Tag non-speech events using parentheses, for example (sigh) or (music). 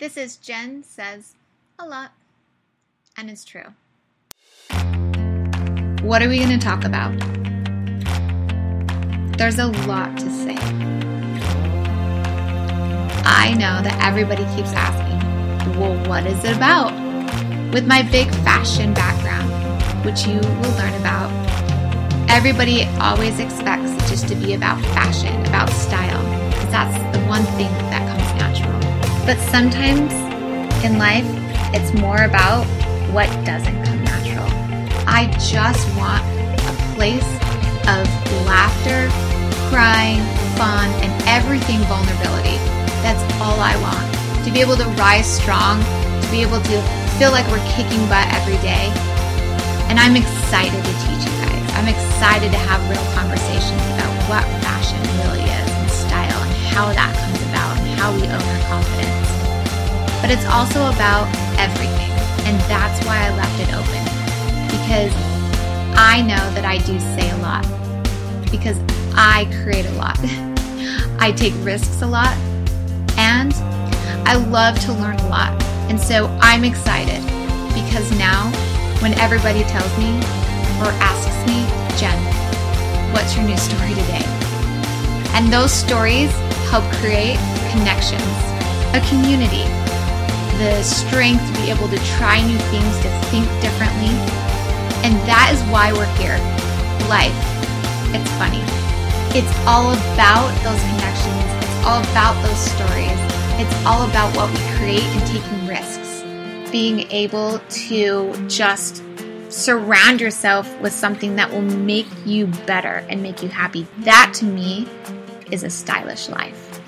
This is Jen Says a Lot, and it's true. What are we going to talk about? There's a lot to say. I know that everybody keeps asking, well, what is it about? With my big fashion background, which you will learn about, everybody always expects it just to be about fashion, about style, because that's the one thing. But sometimes in life, it's more about what doesn't come natural. I just want a place of laughter, crying, fun, and everything vulnerability. That's all I want. To be able to rise strong, to be able to feel like we're kicking butt every day. And I'm excited to teach you guys. I'm excited to have real conversations about what fashion really is and style and how that comes how we own our confidence but it's also about everything. And that's why I left it open. Because I know that I do say a lot. Because I create a lot. (laughs) I take risks a lot. And I love to learn a lot. And so I'm excited because now when everybody tells me or asks me, Jen, what's your new story today? And those stories help create connections, a community, the strength to be able to try new things, to think differently. And that is why we're here. Life. It's funny. It's all about those connections. It's all about those stories. It's all about what we create and taking risks. Being able to just surround yourself with something that will make you better and make you happy. That to me is a stylish life.